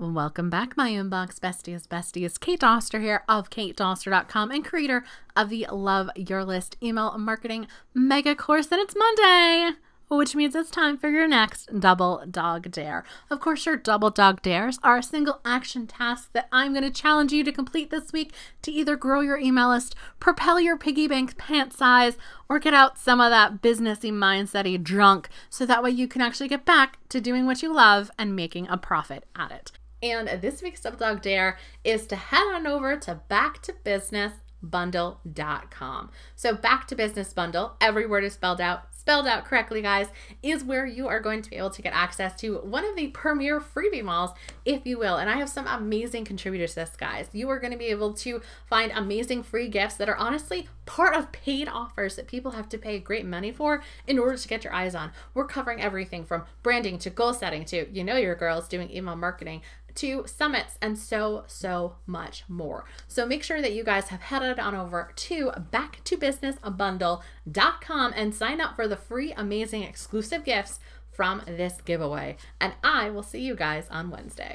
Welcome back, my inbox besties, besties. Kate Doster here of katedoster.com and creator of the Love Your List email marketing mega course. And it's Monday which means it's time for your next double dog dare. Of course, your double dog dares are a single action task that I'm going to challenge you to complete this week to either grow your email list, propel your piggy bank pant size, or get out some of that businessy mindsety junk so that way you can actually get back to doing what you love and making a profit at it. And this week's Double Dog Dare is to head on over to Back to Business bundle.com. So back to business bundle, every word is spelled out spelled out correctly, guys, is where you are going to be able to get access to one of the premier freebie malls, if you will. And I have some amazing contributors to this, guys. You are going to be able to find amazing free gifts that are honestly part of paid offers that people have to pay great money for in order to get your eyes on. We're covering everything from branding to goal setting to, you know, your girls doing email marketing to summits and so, so much more. So make sure that you guys have headed on over to backtobusinessbundle.com and sign up for the free, amazing, exclusive gifts from this giveaway. And I will see you guys on Wednesday.